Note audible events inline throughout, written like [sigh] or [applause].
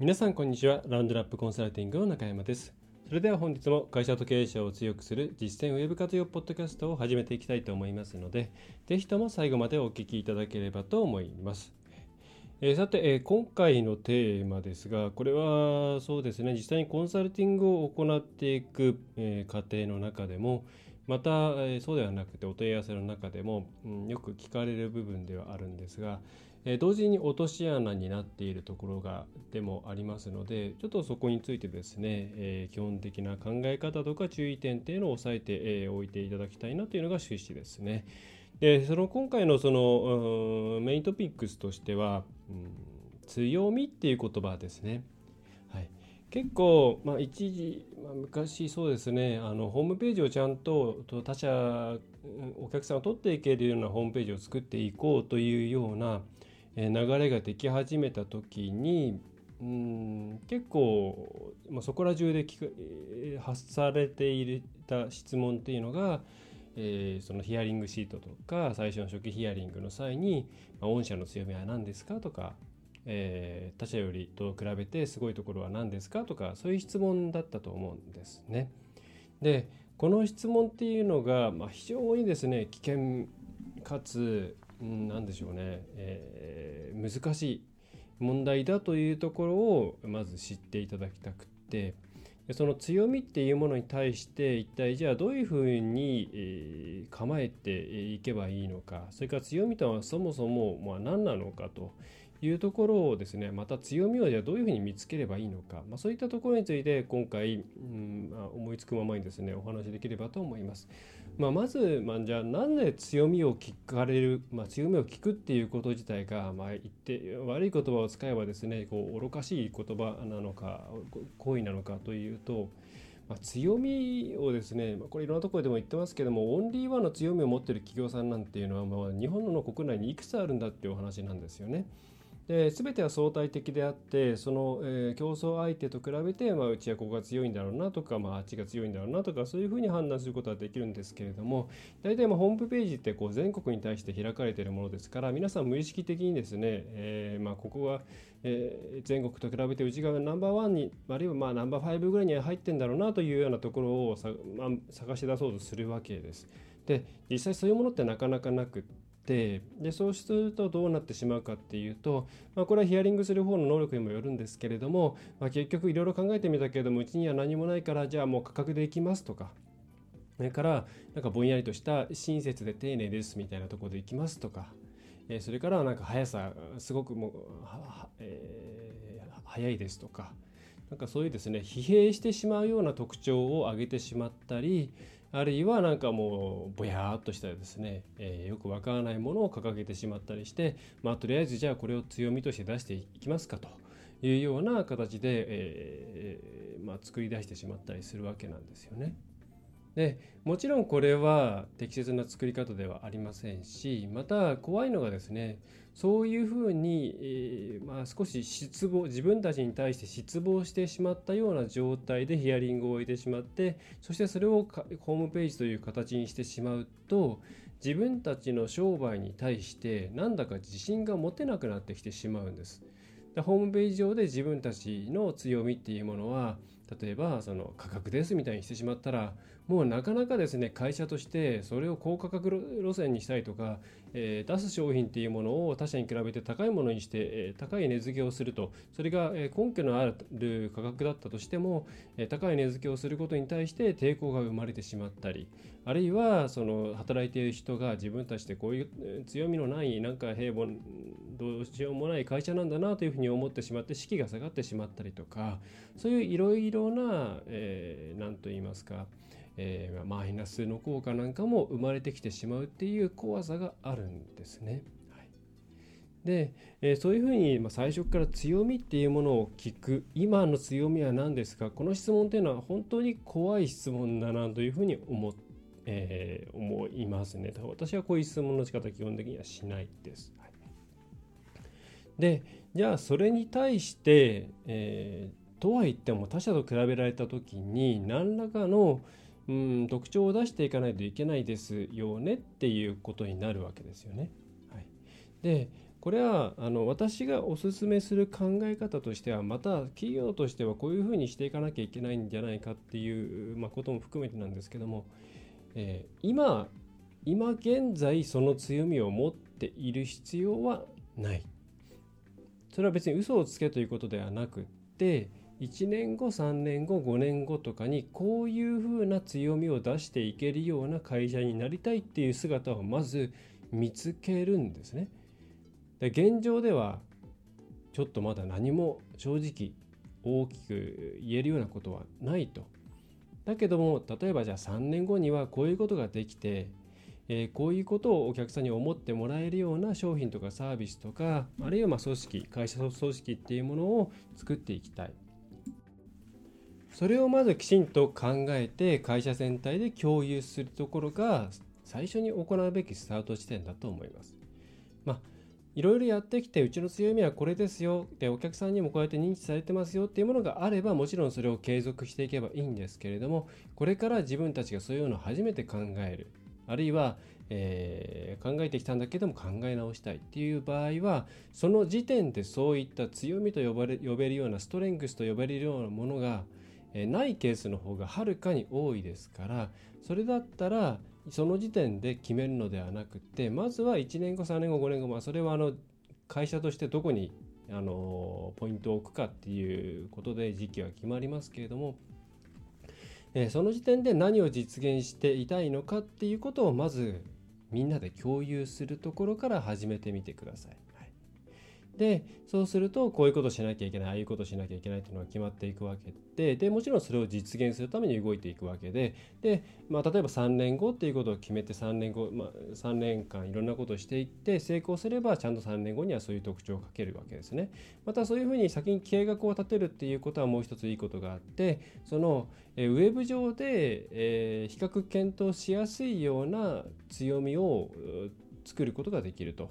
皆さんこんにちは。ラウンドラップコンサルティングの中山です。それでは本日も会社と経営者を強くする実践ウェブ活用ポッドキャストを始めていきたいと思いますのでぜひとも最後までお聞きいただければと思います。えー、さて、えー、今回のテーマですが、これはそうですね、実際にコンサルティングを行っていく、えー、過程の中でも、また、えそうではなくてお問い合わせの中でも、うん、よく聞かれる部分ではあるんですが、え同時に落とし穴になっているところがでもありますのでちょっとそこについてですね、え基本的な考え方とか注意点っていうのを押さえて、えおいていただきたいなというのが趣旨ですね。でその今回のその、メイントピックスとしては、うん、強みっていう言葉ですね。はい、結構、まあ、一時、まあ、昔そうですねあのホームページをちゃんと他社お客さんを取っていけるようなホームページを作っていこうというような流れができ始めた時にうん結構、まあ、そこら中で聞発されていた質問っていうのがえー、そのヒアリングシートとか最初の初期ヒアリングの際に、まあ、御社の強みは何ですかとか、えー、他社よりと比べてすごいところは何ですかとかそういう質問だったと思うんですね。でこの質問っていうのが、まあ、非常にですね危険かつ、何でしょうね、えー、難しい問題だというところをまず知っていただきたくって。その強みっていうものに対して一体じゃあどういうふうに構えていけばいいのかそれから強みとはそもそもま何なのかというところをですねまた強みをじゃあどういうふうに見つければいいのか、まあ、そういったところについて今回、うん、思いつくままにですねお話しできればと思います。まあ、まず、まあ、じゃあなんで強みを聞かれる、まあ、強みを聞くっていうこと自体が、まあ、言って悪い言葉を使えばですねこう愚かしい言葉なのか行為なのかというと、まあ、強みをですね、まあ、これいろんなところでも言ってますけどもオンリーワンの強みを持ってる企業さんなんていうのは、まあ、日本の国内にいくつあるんだっていうお話なんですよね。で全ては相対的であってその、えー、競争相手と比べて、まあ、うちはここが強いんだろうなとか、まあ、あっちが強いんだろうなとかそういうふうに判断することはできるんですけれども大体まあホームページってこう全国に対して開かれているものですから皆さん無意識的にですね、えーまあ、ここが、えー、全国と比べて内側がナンバーワンにあるいはまあナンバーファイブぐらいには入ってんだろうなというようなところをさ、まあ、探し出そうとするわけです。で実際そういうものってなかなかなくってってでそうするとどうなってしまうかっていうと、まあ、これはヒアリングする方の能力にもよるんですけれども、まあ、結局いろいろ考えてみたけれどもうちには何もないからじゃあもう価格でいきますとかそれからなんかぼんやりとした親切で丁寧ですみたいなところでいきますとか、えそれからなんか速さすごくもう、えー、速いですとかなんかそういうですね疲弊してしまうような特徴を挙げてしまったりあるいはなんかもうぼやーっとしたですね、えー、よくわからないものを掲げてしまったりして、まあ、とりあえずじゃあこれを強みとして出していきますかというような形で、えー、まあ、作り出してしまったりするわけなんですよね。でもちろんこれは適切な作り方ではありませんしまた怖いのがですねそういうふうに、えー、まあ、少し失望自分たちに対して失望してしまったような状態でヒアリングを終えてしまってそしてそれをホームページという形にしてしまうと自分たちの商売に対してなんだか自信が持てなくなってきてしまうんです。でホームページ上で自分たちの強みっていうものは例えばその価格ですみたいにしてしまったらもうなかなかですね会社としてそれを高価格路線にしたいとか、えー、出す商品っていうものを他社に比べて高いものにして、えー、高い値付けをすると。それが、根拠のある価格だったとしても、えー、高い値付けをすることに対して抵抗が生まれてしまったりあるいはその働いている人が自分たちでこういう強みのないなんか平凡どうしようもない会社なんだなというふうに思ってしまって士気が下がってしまったりとかそういういろいろな何、えー、と言いますかえー、マイナスの効果なんかも生まれてきてしまうっていう怖さがあるんですね。はい、で、えー、そういうふうに、まあ、最初から強みっていうものを聞く。今の強みは何ですか？この質問っていうのは本当に怖い質問だなというふうに思,、えー、思いますね。私はこういう質問の仕方基本的にはしないです、はい、でじゃあそれに対して、えー、とは言っても他者と比べられた時に何らかのうん特徴を出していかないといけないですよねっていうことになるわけですよね。はい、でこれはあの私がおすすめする考え方としてはまた企業としてはこういうふうにしていかなきゃいけないんじゃないかっていう、まあ、ことも含めてなんですけども、えー、今今現在その強みを持っている必要はないそれは別に嘘をつけということではなくって1年後3年後5年後とかにこういうふうな強みを出していけるような会社になりたいっていう姿をまず見つけるんですね。で現状ではちょっとまだ何も正直大きく言えるようなことはないと。だけども例えばじゃあ3年後にはこういうことができて、えー、こういうことをお客さんに思ってもらえるような商品とかサービスとかあるいはま組織会社組織っていうものを作っていきたい。それをまずきちんと考えて会社全体で共有するところが最初に行うべきスタート地点だと思います。まあいろいろやってきてうちの強みはこれですよでお客さんにもこうやって認知されてますよっていうものがあればもちろんそれを継続していけばいいんですけれどもこれから自分たちがそういうのを初めて考えるあるいは、えー、考えてきたんだけども考え直したいっていう場合はその時点でそういった強みと呼ばれ呼べるようなストレングスと呼ばれるようなものが、え、ないケースの方がはるかに多いですからそれだったらその時点で決めるのではなくてまずは1年後3年後5年後、まあ、それはあの会社としてどこにあのポイントを置くかっていうことで時期は決まりますけれども、えー、その時点で何を実現していたいのかっていうことをまずみんなで共有するところから始めてみてください。でそうするとこういうことしなきゃいけないああいうことしなきゃいけないっていうのが決まっていくわけででもちろんそれを実現するために動いていくわけでで、まあ、例えば3年後っていうことを決めて3年後、まあ、3年間いろんなことをしていって成功すればちゃんと3年後にはそういう特徴をかけるわけですねまたそういうふうに先に計画を立てるっていうことはもう一ついいことがあってそのウェブ上で、え、比較検討しやすいような強みを作ることができると。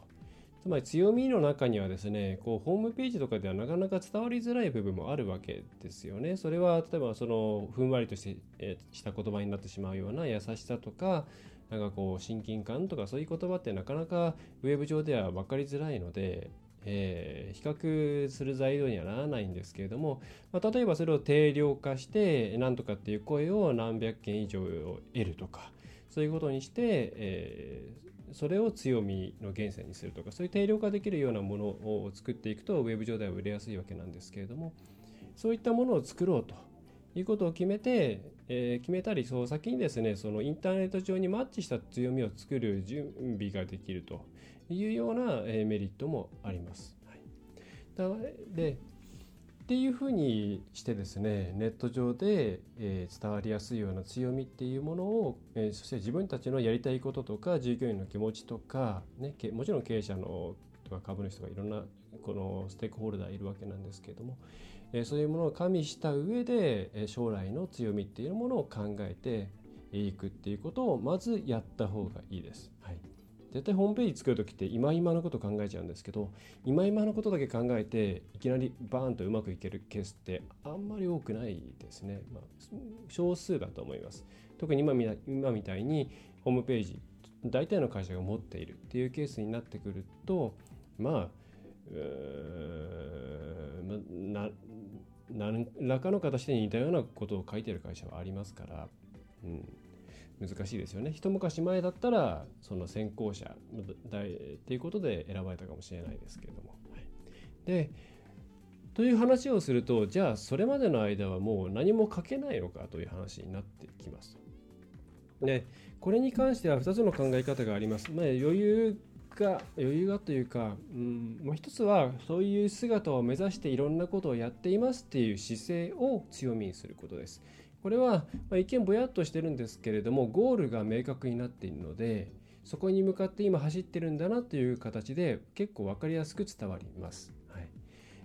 つまり強みの中にはですねこうホームページとかではなかなか伝わりづらい部分もあるわけですよね。それは例えばそのふんわりとして、えした言葉になってしまうような優しさとかなんかこう親近感とかそういう言葉ってなかなかウェブ上では分かりづらいので、えー、比較する材料にはならないんですけれども、まあ、例えばそれを定量化して何とかっていう声を何百件以上得るとかそういうことにして、えーそれを強みの源泉にするとかそういう定量化できるようなものを作っていくとウェブ上では売れやすいわけなんですけれどもそういったものを作ろうということを決めて、えー、決めたりそう先にですねそのインターネット上にマッチした強みを作る準備ができるというような、えメリットもあります。はい、でっていうふうにしてですねネット上で、え、伝わりやすいような強みっていうものを、え、そして自分たちのやりたいこととか従業員の気持ちとか、ね、もちろん経営者のとか株主とかいろんなこのステークホルダーいるわけなんですけれども、え、そういうものを加味した上で、え将来の強みっていうものを考えていくっていうことをまずやった方がいいです。はい絶対ホームページ作る時って今今のこと考えちゃうんですけど今今のことだけ考えていきなりバーンとうまくいけるケースってあんまり多くないですね、まあ、少数だと思います。特に今今みたいにホームページ大体の会社が持っているっていうケースになってくるとまあな何らかの形で似たようなことを書いてる会社はありますから、うん、難しいですよね。一昔前だったらその先行者っていうことで選ばれたかもしれないですけれども、でという話をするとじゃあそれまでの間はもう何も書けないのかという話になってきます。でこれに関しては2つの考え方があります、まあ、余裕が余裕がというか、うんまあ、一つはそういう姿を目指していろんなことをやっていますっていう姿勢を強みにすることです。これは、一見ぼやっとしてるんですけれどもゴールが明確になっているのでそこに向かって今走ってるんだなという形で結構分かりやすく伝わります。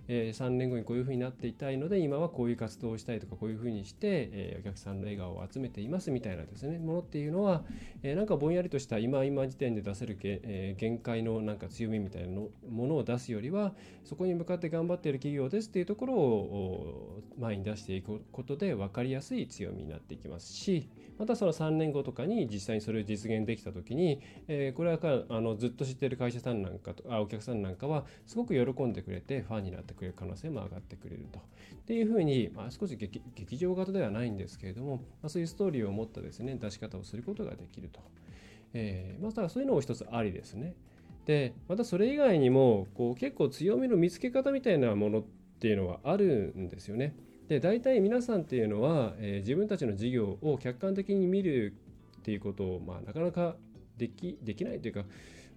えー、3年後にこういうふうになっていたいので今はこういう活動をしたいとかこういうふうにして、えー、お客さんの笑顔を集めていますみたいなですねものっていうのは、えー、なんかぼんやりとした今今時点で出せるけ、えー、限界のなんか強みみたいなのものを出すよりはそこに向かって頑張っている企業ですっていうところを前に出していくことで分かりやすい強みになっていきますしまたその3年後とかに実際にそれを実現できた時に、えー、これはあのずっと知ってる会社さんなんかとあお客さんなんかはすごく喜んでくれてファンになってくれる可能性も上がってくれると。っていうふうに、まあ、少し劇場型ではないんですけれども、まあ、そういうストーリーを持ったですね出し方をすることができると。えー、まあ、だそういうのも一つありですね。でまたそれ以外にもこう結構強みの見つけ方みたいなものっていうのはあるんですよね。で大体皆さんっていうのは、えー、自分たちの事業を客観的に見るっていうことを、まあ、なかなかできできないというか、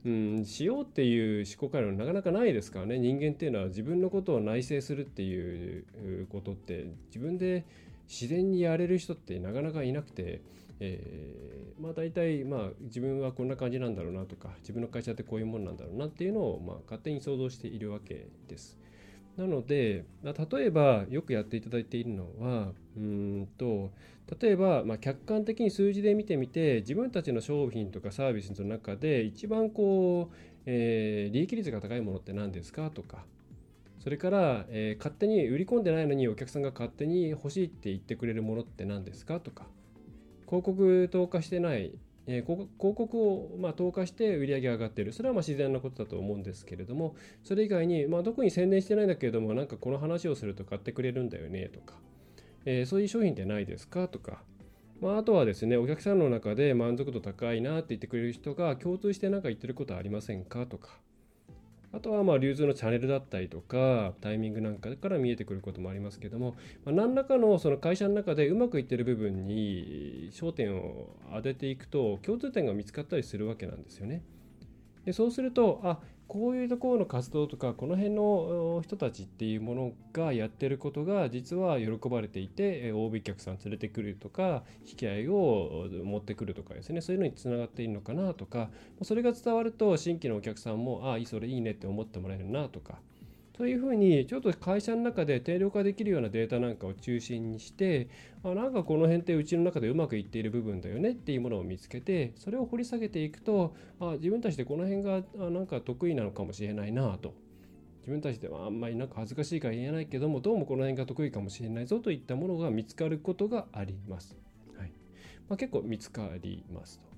うん、しようっていう思考回路はなかなかないですからね人間っていうのは自分のことを内省するっていうことって自分で自然にやれる人ってなかなかいなくて、えー、まあ大体まあ自分はこんな感じなんだろうなとか自分の会社ってこういうもんなんだろうなっていうのをまあ勝手に想像しているわけです。なので、ま例えばよくやっていただいているのは、うんと例えば、まあ、客観的に数字で見てみて、自分たちの商品とかサービスの中で一番こう、えー、利益率が高いものって何ですかとか、それから、えー、勝手に売り込んでないのにお客さんが勝手に欲しいって言ってくれるものって何ですかとか、広告投下してないえ、広告をま投下して売り上げが上がっている。それはま自然なことだと思うんですけれどもそれ以外に、まあ、どこに宣伝してないんだけれどもなんかこの話をすると買ってくれるんだよねとか、え、そういう商品ってないですか？とか、まあ、あとはですねお客さんの中で満足度高いなって言ってくれる人が共通して何か言ってることありませんか？とかあとはまあ流通のチャンネルだったりとかタイミングなんかから見えてくることもありますけども、まあ、何らかのその会社の中でうまくいってる部分に焦点を当てていくと共通点が見つかったりするわけなんですよね。でそうするとあこういうところの活動とかこの辺の人たちっていうものがやってることが実は喜ばれていて OB 客さん連れてくるとか引き合いを持ってくるとかですね。そういうのにつながっているのかなとかそれが伝わると新規のお客さんもああそれいいねって思ってもらえるなとかというふうにちょっと会社の中で定量化できるようなデータなんかを中心にしてあなんかこの辺ってうちの中でうまくいっている部分だよねっていうものを見つけてそれを掘り下げていくとあ自分たちでこの辺があなんか得意なのかもしれないなと自分たちではあんまりなんか恥ずかしいから言えないけどもどうもこの辺が得意かもしれないぞといったものが見つかることがあります。はいまあ、結構見つかりますと。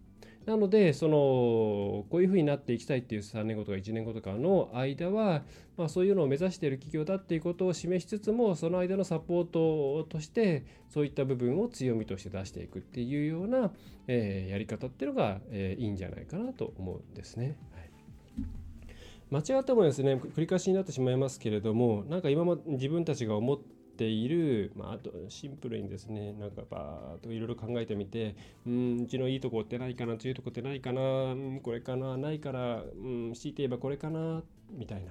なので、その、こういうふうになっていきたいっていう3年後とか1年後とかの間は、まあ、そういうのを目指している企業だっていうことを示しつつも、その間のサポートとして、そういった部分を強みとして出していくっていうような、えー、やり方っていうのが、えー、いいんじゃないかなと思うんですね。はい、間違ってもですね繰り返しになってしまいますけれどもなんか今も自分たちが思ってている、まあ、あとシンプルにですねなんかバーっといろいろ考えてみてうんうちのいいとこってないかな強いとこってないかなこれかなないからうん強いて言えばこれかなみたいな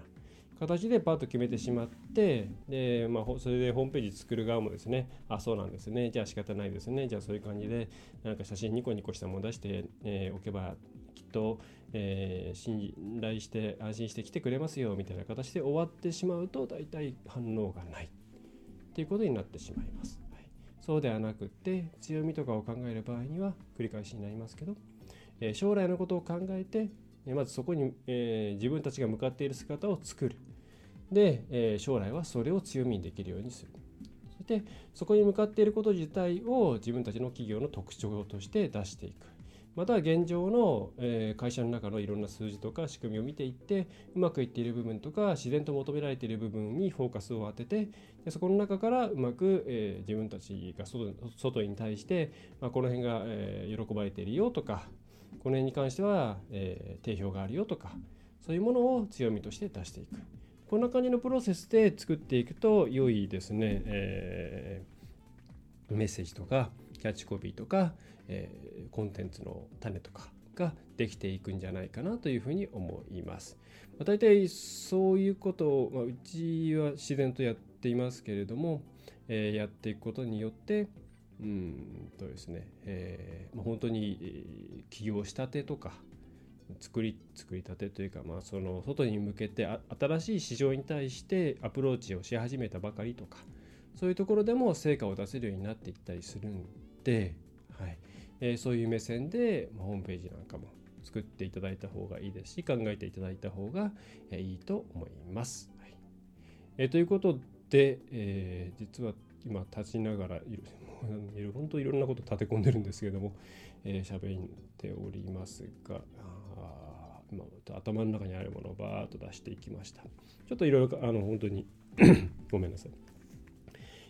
形でパッと決めてしまってで、まあ、それでホームページ作る側もですねあそうなんですねじゃあ仕方ないですねじゃあそういう感じでなんか写真ニコニコしたもの出して、えー、おけばきっと、えー、信頼して安心して来てくれますよみたいな形で終わってしまうと大体反応がない。っていうことになってしまいます。はい、そうではなくって強みとかを考える場合には繰り返しになりますけど、え、将来のことを考えてまずそこに、えー、自分たちが向かっている姿を作る。で、えー、将来はそれを強みにできるようにする。そしてそこに向かっていること自体を自分たちの企業の特徴として出していく。または現状の、え会社の中のいろんな数字とか仕組みを見ていってうまくいっている部分とか自然と求められている部分にフォーカスを当ててでそこの中からうまく、え自分たちが外に対して、ま、この辺が、え喜ばれているよとかこの辺に関しては、え定評があるよとかそういうものを強みとして出していく。こんな感じのプロセスで作っていくと良いですね、えー、メッセージとかキャッチコピーとか、えー、コンテンツの種とかができていくんじゃないかなというふうに思います。まあ、大体そういうことを、まあ、うちは自然とやっていますけれども、えー、やっていくことによってうんとですね、えーまあ、本当に起業したてとか作り作りたてというか、まあ、その外に向けて新しい市場に対してアプローチをし始めたばかりとかそういうところでも成果を出せるようになっていったりするんで、はい。えー、そういう目線で、まあ、ホームページなんかも作っていただいた方がいいですし考えていただいた方がいいと思います。はい。えー、ということで、えー、実は今立ちながらいる [laughs] 本当いろんなこと立て込んでるんですけれども喋、えー、っておりますが今頭の中にあるものをバーッと出していきました。ちょっといろいろあの本当に [coughs] ごめんなさい、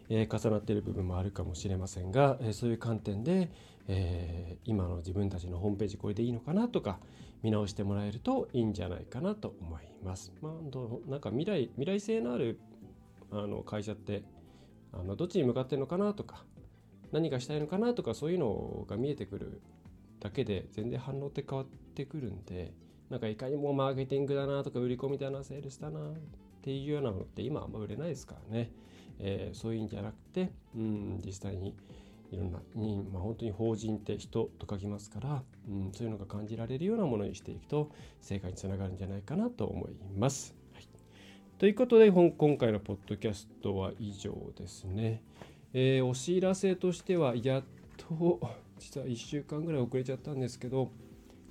えー、重なっている部分もあるかもしれませんが、えー、そういう観点で、えー、今の自分たちのホームページこれでいいのかなとか見直してもらえるといいんじゃないかなと思います。まあ、なんか未来未来性のあるあの会社ってあのどっちに向かってるのかなとか何がしたいのかなとかそういうのが見えてくるだけで全然反応って変わってくるんでなんかいかにもマーケティングだなとか売り込みだなセールスだなっていうようなものって今あんま売れないですからね、えー、そういうんじゃなくて、うん、実際にいろんなに、まあ、本当に法人って人と書きますから、うん、そういうのが感じられるようなものにしていくと成果につながるんじゃないかなと思います。はい、ということで今回のポッドキャストは以上ですね。えー、お知らせとしてはやっと実は1週間ぐらい遅れちゃったんですけど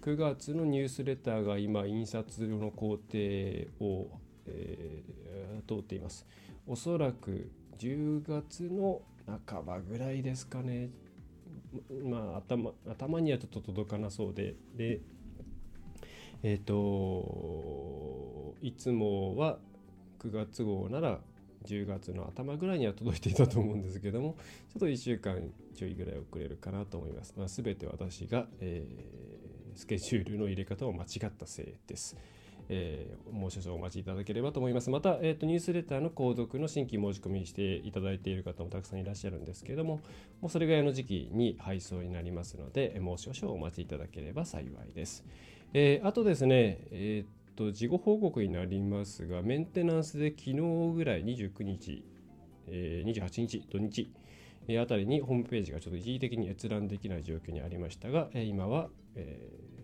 9月のニュースレターが今印刷の工程を、えー、通っています。おそらく10月の半ばぐらいですかね。まあ頭頭にはちょっと届かなそうで。でえっ、ー、といつもは9月号なら10月の頭ぐらいには届いていたと思うんですけどもちょっと1週間ちょいぐらい遅れるかなと思います、まあ、全て私が、えー、スケジュールの入れ方を間違ったせいです。えー、もう少々お待ちいただければと思います。また、えーと、ニュースレターの購読の新規申し込みしていただいている方もたくさんいらっしゃるんですけれども、もうそれぐらいの時期に配送になりますので、もう少々お待ちいただければ幸いです。えー、あとですね、えーと事後報告になりますが、メンテナンスで昨日ぐらい29日、えー、28日土日、あたりにホームページがちょっと一時的に閲覧できない状況にありましたが、今は、えー、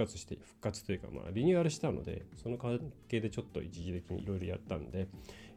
活して、復活というか、まあ、リニューアルしたので、その関係でちょっと一時的にいろいろやったんで、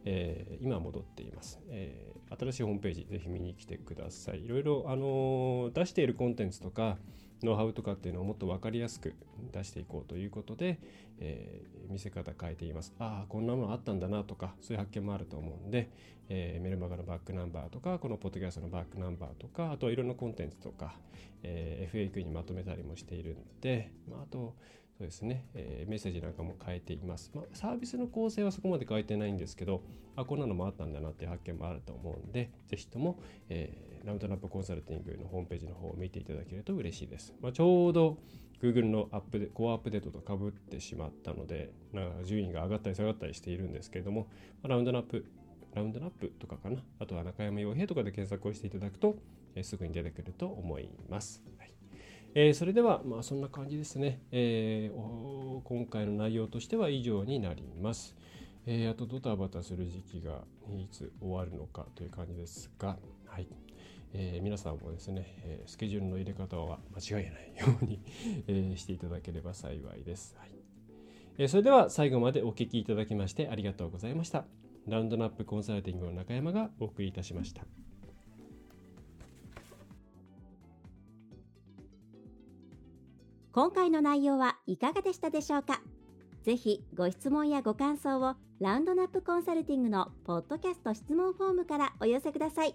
えー、今戻っています、えー。新しいホームページ、ぜひ見に来てください。いろいろ、あのー、出しているコンテンツとか、ノウハウとかっていうのをもっと分かりやすく出していこうということで、えー、見せ方変えています。ああ、こんなものあったんだなとか、そういう発見もあると思うんで、えー、メルマガのバックナンバーとか、このポッドキャストのバックナンバーとか、あとはいろんなコンテンツとか、えー、FAQ にまとめたりもしているんで、まあ、あと、そうですね、えー、メッセージなんかも変えています。まあ、サービスの構成はそこまで変えてないんですけど、あ、こんなのもあったんだなっていう発見もあると思うんで、ぜひとも、えー、ラウンドナップコンサルティングのホームページの方を見ていただけると嬉しいです。まあ、ちょうど Google のアップでコアアップデートとかぶってしまったので、なんか順位が上がったり下がったりしているんですけれども、ラウンドナップ、ラウンドナップとかかな、あとは中山洋平とかで検索をしていただくと、えー、すぐに出てくると思います。はいえー、それでは、まあ、そんな感じですね、えー、今回の内容としては以上になります。えー、あとドタバタする時期がいつ終わるのかという感じですが、はいえー、皆さんもですね、えー、スケジュールの入れ方は間違えないように [laughs] えー、していただければ幸いです。はいえー、それでは最後までお聴きいただきましてありがとうございました。ラウンドナップコンサルティングの中山がお送りいたしました。今回の内容はいかがでしたでしょうか？ぜひご質問やご感想をラウンドナップコンサルティングのポッドキャスト質問フォームからお寄せください。